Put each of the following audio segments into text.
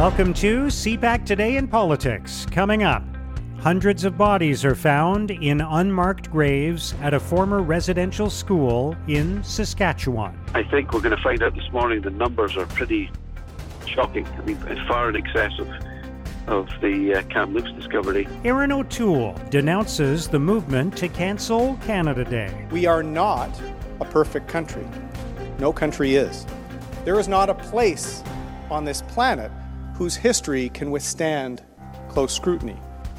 Welcome to CPAC Today in Politics. Coming up, hundreds of bodies are found in unmarked graves at a former residential school in Saskatchewan. I think we're going to find out this morning the numbers are pretty shocking. I mean, far in excess of of the uh, Kamloops discovery. Erin O'Toole denounces the movement to cancel Canada Day. We are not a perfect country. No country is. There is not a place on this planet whose history can withstand close scrutiny.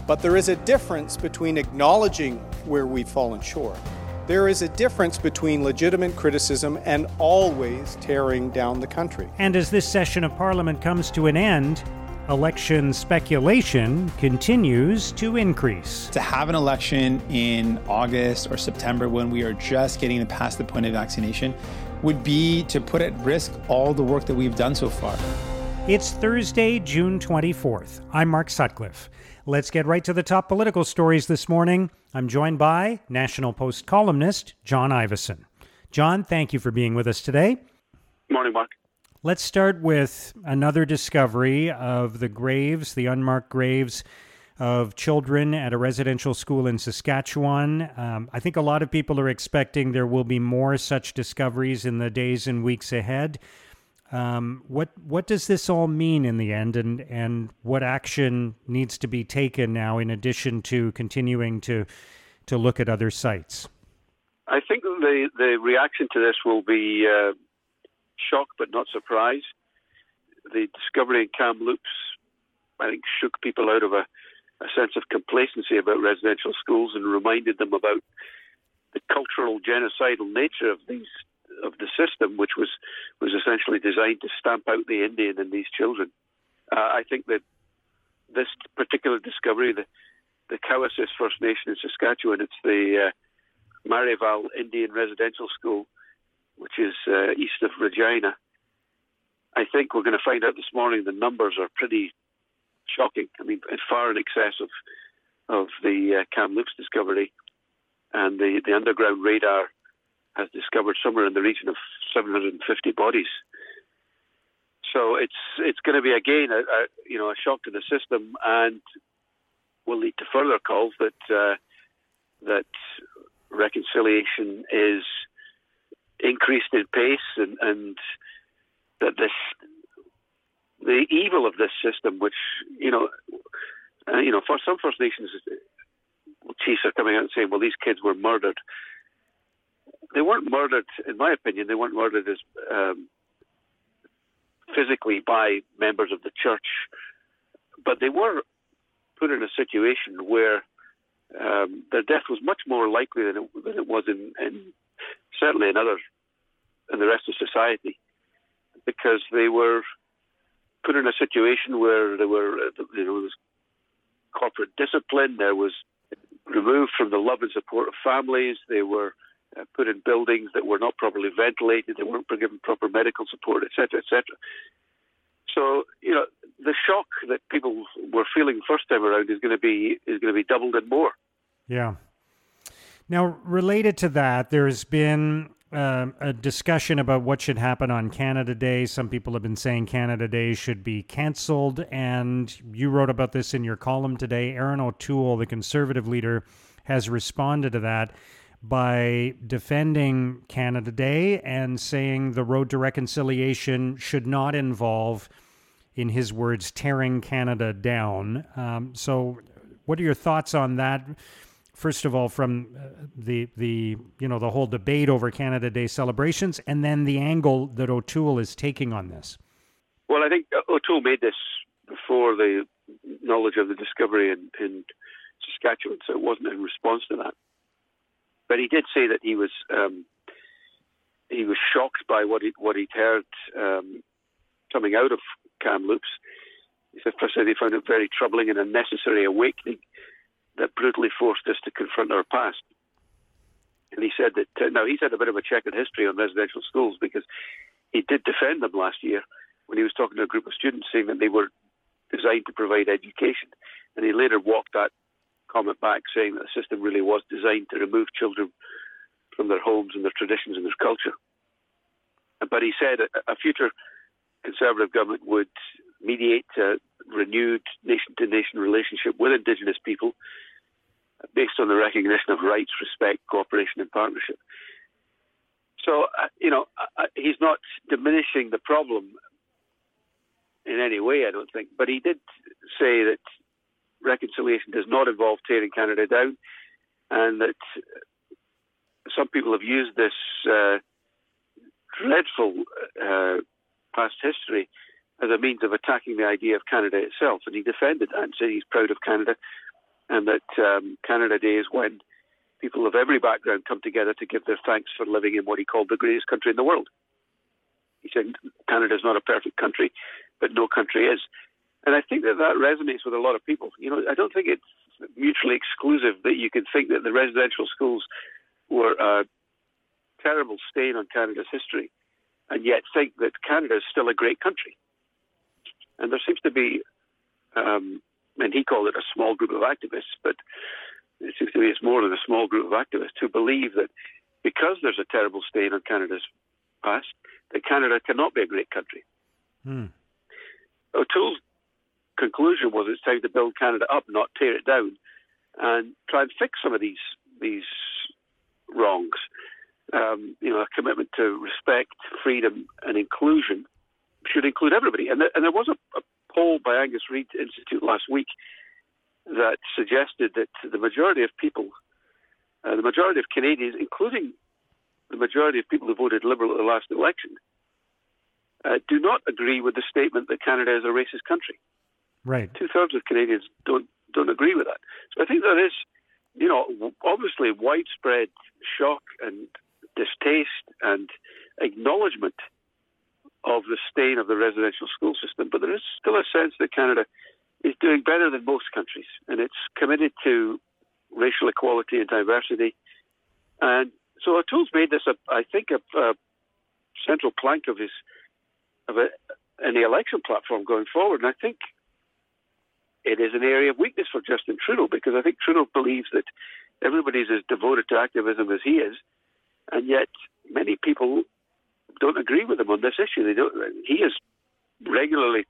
But there is a difference between acknowledging where we've fallen short. There is a difference between legitimate criticism and always tearing down the country. And as this session of Parliament comes to an end, election speculation continues to increase. To have an election in August or September when we are just getting past the point of vaccination would be to put at risk all the work that we've done so far. It's Thursday, June 24th. I'm Mark Sutcliffe. Let's get right to the top political stories this morning. I'm joined by National Post columnist John Ivison. John, thank you for being with us today. Morning, Mark. Let's start with another discovery of the graves, the unmarked graves of children at a residential school in Saskatchewan. Um, I think a lot of people are expecting there will be more such discoveries in the days and weeks ahead. Um, what what does this all mean in the end, and and what action needs to be taken now in addition to continuing to to look at other sites? I think the the reaction to this will be uh, shock, but not surprise. The discovery in Kamloops, I think, shook people out of a, a sense of complacency about residential schools and reminded them about the cultural genocidal nature of these of the system, which was was essentially designed to stamp out the Indian in these children. Uh, I think that this particular discovery, the the Cowessess First Nation in Saskatchewan, it's the uh, Marieval Indian Residential School, which is uh, east of Regina. I think we're going to find out this morning the numbers are pretty shocking. I mean, far in excess of of the uh, Kamloops discovery, and the the underground radar has discovered somewhere in the region of 750 bodies. So it's it's going to be again a, a you know a shock to the system, and will lead to further calls that uh, that reconciliation is increased in pace, and, and that this the evil of this system, which you know, uh, you know, for some First Nations chiefs are coming out and saying, "Well, these kids were murdered." They weren't murdered, in my opinion, they weren't murdered as um, physically by members of the church, but they were put in a situation where um, their death was much more likely than it, than it was in, in certainly in other in the rest of society, because they were put in a situation where there were you know was corporate discipline, there was removed from the love and support of families, they were uh, put in buildings that were not properly ventilated, they weren't given proper medical support, etc., etc. So, you know, the shock that people were feeling first time around is going to be is going to be doubled and more. Yeah. Now, related to that, there's been uh, a discussion about what should happen on Canada Day. Some people have been saying Canada Day should be canceled, and you wrote about this in your column today. Erin O'Toole, the conservative leader, has responded to that by defending Canada Day and saying the road to reconciliation should not involve, in his words, tearing Canada down. Um, so, what are your thoughts on that? First of all, from uh, the the you know the whole debate over Canada Day celebrations, and then the angle that O'Toole is taking on this. Well, I think O'Toole made this before the knowledge of the discovery in, in Saskatchewan, so it wasn't in response to that. But he did say that he was um, he was shocked by what he what he'd heard um, coming out of Kamloops. He said first he found it very troubling and unnecessary awakening that brutally forced us to confront our past. And he said that uh, now he's had a bit of a checkered history on residential schools because he did defend them last year when he was talking to a group of students saying that they were designed to provide education. And he later walked that comment back saying that the system really was designed to remove children from their homes and their traditions and their culture. But he said a future Conservative government would mediate a renewed nation to nation relationship with Indigenous people based on the recognition of rights, respect, cooperation, and partnership. So, uh, you know, uh, he's not diminishing the problem in any way, I don't think. But he did say that reconciliation does not involve tearing Canada down, and that some people have used this uh, dreadful uh, past history as a means of attacking the idea of Canada itself. And he defended that and said he's proud of Canada, and that um, Canada Day is when people of every background come together to give their thanks for living in what he called the greatest country in the world. He said Canada is not a perfect country, but no country is. And I think that that resonates with a lot of people. You know, I don't think it's mutually exclusive that you can think that the residential schools were a terrible stain on Canada's history, and yet think that Canada is still a great country. And there seems to be, um, and he called it a small group of activists, but it seems to me it's more than a small group of activists who believe that because there's a terrible stain on Canada's past, that Canada cannot be a great country. Hmm. O'Toole's conclusion was it's time to build Canada up, not tear it down, and try and fix some of these these wrongs. Um, you know, a commitment to respect, freedom, and inclusion should include everybody. And there, and there was a, a poll by Angus Reid Institute last week that suggested that the majority of people, uh, the majority of Canadians, including the majority of people who voted Liberal at the last election, uh, do not agree with the statement that Canada is a racist country. Right. Two thirds of Canadians don't don't agree with that. So I think there is, you know, obviously widespread shock and distaste and acknowledgement of the stain of the residential school system, but there is still a sense that Canada is doing better than most countries, and it's committed to racial equality and diversity. And so O'Toole's made this, a, I think, a, a central plank of his of a, in the election platform going forward. And I think it is an area of weakness for Justin Trudeau because I think Trudeau believes that everybody's as devoted to activism as he is, and yet many people don't agree with him on this issue. They don't. He is regularly,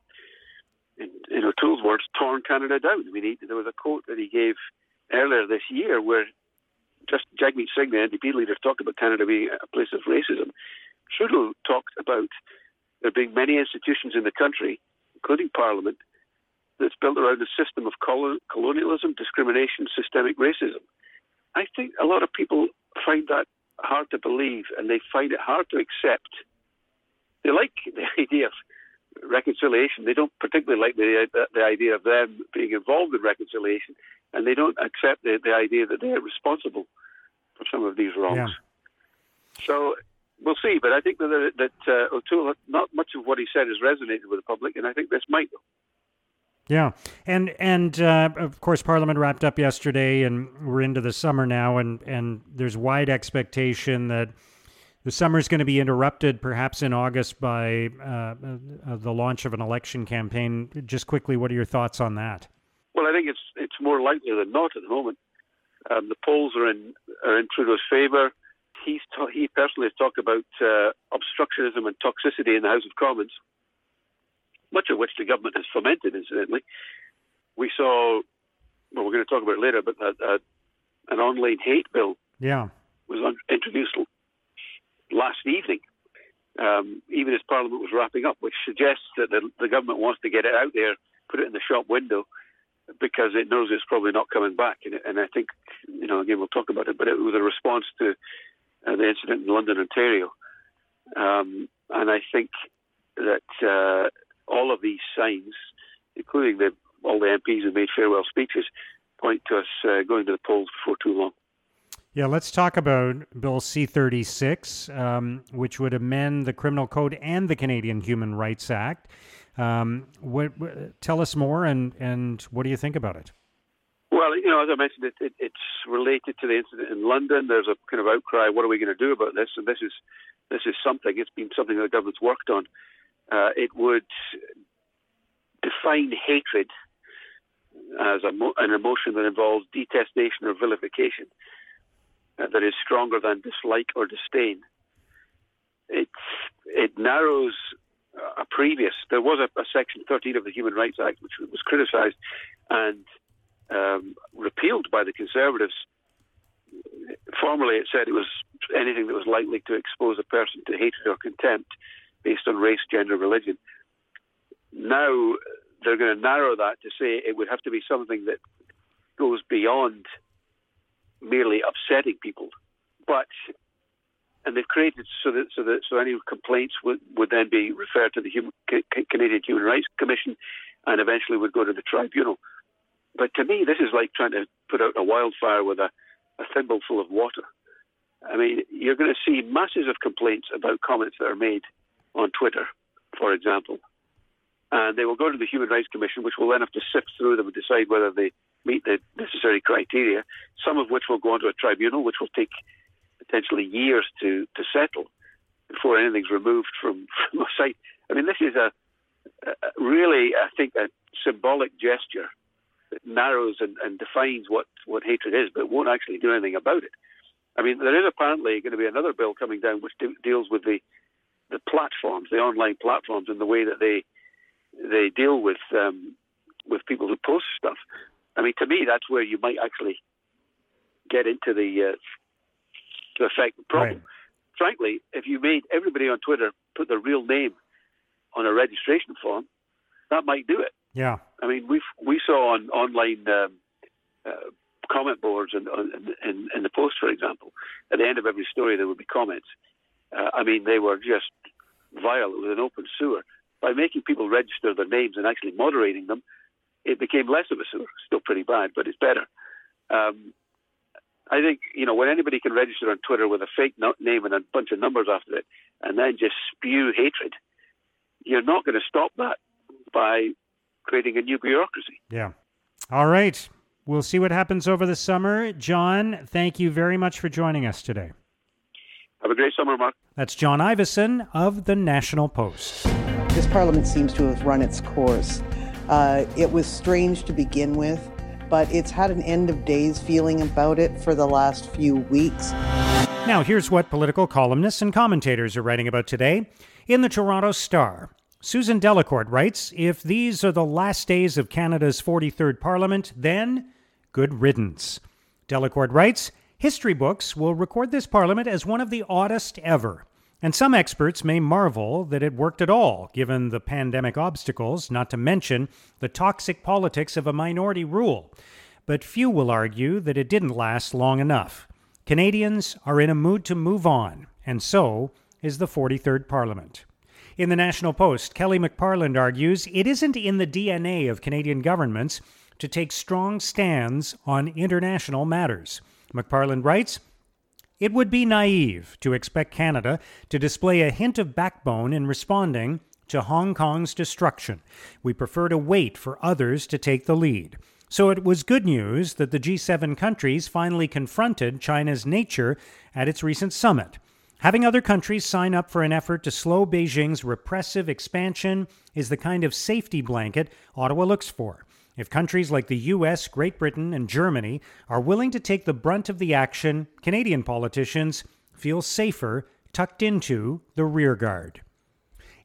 in, in O'Toole's words, torn Canada down. I mean, he, there was a quote that he gave earlier this year where just Jagmeet Singh, the NDP leader, talked about Canada being a place of racism. Trudeau talked about there being many institutions in the country, including Parliament, that's built around a system of colonialism, discrimination, systemic racism. I think a lot of people find that hard to believe and they find it hard to accept. They like the idea of reconciliation. They don't particularly like the, the idea of them being involved in reconciliation, and they don't accept the, the idea that they're responsible for some of these wrongs. Yeah. So we'll see. But I think that, that uh, O'Toole, not much of what he said has resonated with the public, and I think this might. Yeah, and and uh, of course, Parliament wrapped up yesterday, and we're into the summer now, and and there's wide expectation that the summer is going to be interrupted, perhaps in August, by uh, uh, the launch of an election campaign. Just quickly, what are your thoughts on that? Well, I think it's it's more likely than not at the moment. Um, the polls are in are in Trudeau's favour he's ta- he personally has talked about uh, obstructionism and toxicity in the House of Commons, much of which the government has fomented, incidentally. We saw, well, we're going to talk about it later, but uh, uh, an online hate bill yeah. was un- introduced last evening, um, even as Parliament was wrapping up, which suggests that the, the government wants to get it out there, put it in the shop window, because it knows it's probably not coming back. And, and, I think, you know, again, we'll talk about it, but it was a response to uh, the incident in London, Ontario. Um, and I think that uh, all of these signs, including the, all the MPs who made farewell speeches, point to us uh, going to the polls before too long. Yeah, let's talk about Bill C 36, um, which would amend the Criminal Code and the Canadian Human Rights Act. Um, what, what, tell us more, and, and what do you think about it? Well, you know, as I mentioned, it, it, it's related to the incident in London. There's a kind of outcry. What are we going to do about this? And this is this is something. It's been something that the government's worked on. Uh, it would define hatred as a, an emotion that involves detestation or vilification uh, that is stronger than dislike or disdain. It it narrows a previous. There was a, a, Section 13 of the Human Rights Act which was criticised and um, repealed by the Conservatives. Formerly, it said it was anything that was likely to expose a person to hatred or contempt based on race, gender, religion. Now they're going to narrow that to say it would have to be something that goes beyond merely upsetting people, but and they've created so that so that so any complaints would, would then be referred to the human, Canadian Human Rights Commission, and eventually would go to the tribunal. But to me, this is like trying to put out a wildfire with a, a thimble full of water. I mean, you're going to see masses of complaints about comments that are made on Twitter, for example, and they will go to the Human Rights Commission, which will then have to sift through them and decide whether they meet the necessary criteria. Some of which will go on to a tribunal, which will take potentially years to, to settle before anything's removed from, from a site. I mean, this is a, a really, I think, a symbolic gesture that narrows and, and defines what, what hatred is, but won't actually do anything about it. I mean, there is apparently going to be another bill coming down which de- deals with the the platforms, the online platforms, and the way that they they deal with um, with people who post stuff. I mean, to me, that's where you might actually get into the uh, to affect the problem. Right. Frankly, if you made everybody on Twitter put their real name on a registration form, that might do it. Yeah. I mean, we we saw on online um, uh, comment boards and in, in, the post, for example, at the end of every story there would be comments. Uh, I mean, they were just vile. It was an open sewer. By making people register their names and actually moderating them, it became less of a sewer. Still pretty bad, but it's better. Um, I think you know when anybody can register on Twitter with a fake no- name and a bunch of numbers after it, and then just spew hatred, you're not going to stop that by creating a new bureaucracy. Yeah. All right. We'll see what happens over the summer. John, thank you very much for joining us today. Have a great summer, Mark. That's John Ivison of the National Post. This parliament seems to have run its course. Uh, it was strange to begin with but it's had an end of days feeling about it for the last few weeks. Now, here's what political columnists and commentators are writing about today. In the Toronto Star, Susan Delacourt writes If these are the last days of Canada's 43rd Parliament, then good riddance. Delacourt writes History books will record this Parliament as one of the oddest ever. And some experts may marvel that it worked at all, given the pandemic obstacles, not to mention the toxic politics of a minority rule. But few will argue that it didn't last long enough. Canadians are in a mood to move on, and so is the 43rd Parliament. In the National Post, Kelly McParland argues it isn't in the DNA of Canadian governments to take strong stands on international matters. McParland writes, it would be naive to expect Canada to display a hint of backbone in responding to Hong Kong's destruction. We prefer to wait for others to take the lead. So it was good news that the G7 countries finally confronted China's nature at its recent summit. Having other countries sign up for an effort to slow Beijing's repressive expansion is the kind of safety blanket Ottawa looks for. If countries like the US, Great Britain, and Germany are willing to take the brunt of the action, Canadian politicians feel safer tucked into the rearguard.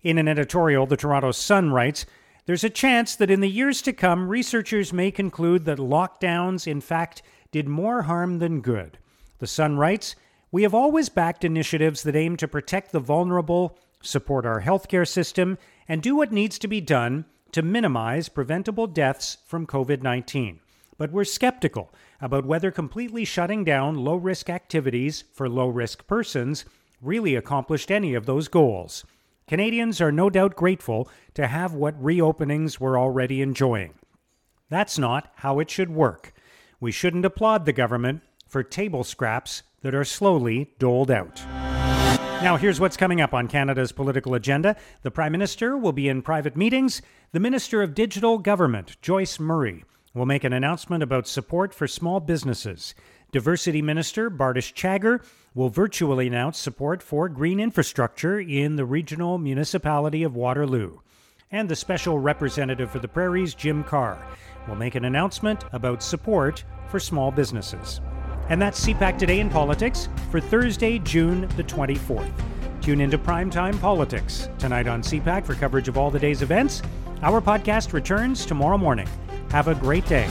In an editorial, the Toronto Sun writes There's a chance that in the years to come, researchers may conclude that lockdowns, in fact, did more harm than good. The Sun writes We have always backed initiatives that aim to protect the vulnerable, support our healthcare system, and do what needs to be done to minimize preventable deaths from COVID 19. But we're skeptical about whether completely shutting down low risk activities for low risk persons really accomplished any of those goals. Canadians are no doubt grateful to have what reopenings we're already enjoying. That's not how it should work. We shouldn't applaud the government for table scraps that are slowly doled out. Now, here's what's coming up on Canada's political agenda. The Prime Minister will be in private meetings. The Minister of Digital Government, Joyce Murray, will make an announcement about support for small businesses. Diversity Minister Bardish Chagger will virtually announce support for green infrastructure in the regional municipality of Waterloo. And the Special Representative for the Prairies, Jim Carr, will make an announcement about support for small businesses. And that's CPAC Today in Politics for Thursday, June the 24th. Tune into Primetime Politics tonight on CPAC for coverage of all the day's events. Our podcast returns tomorrow morning. Have a great day.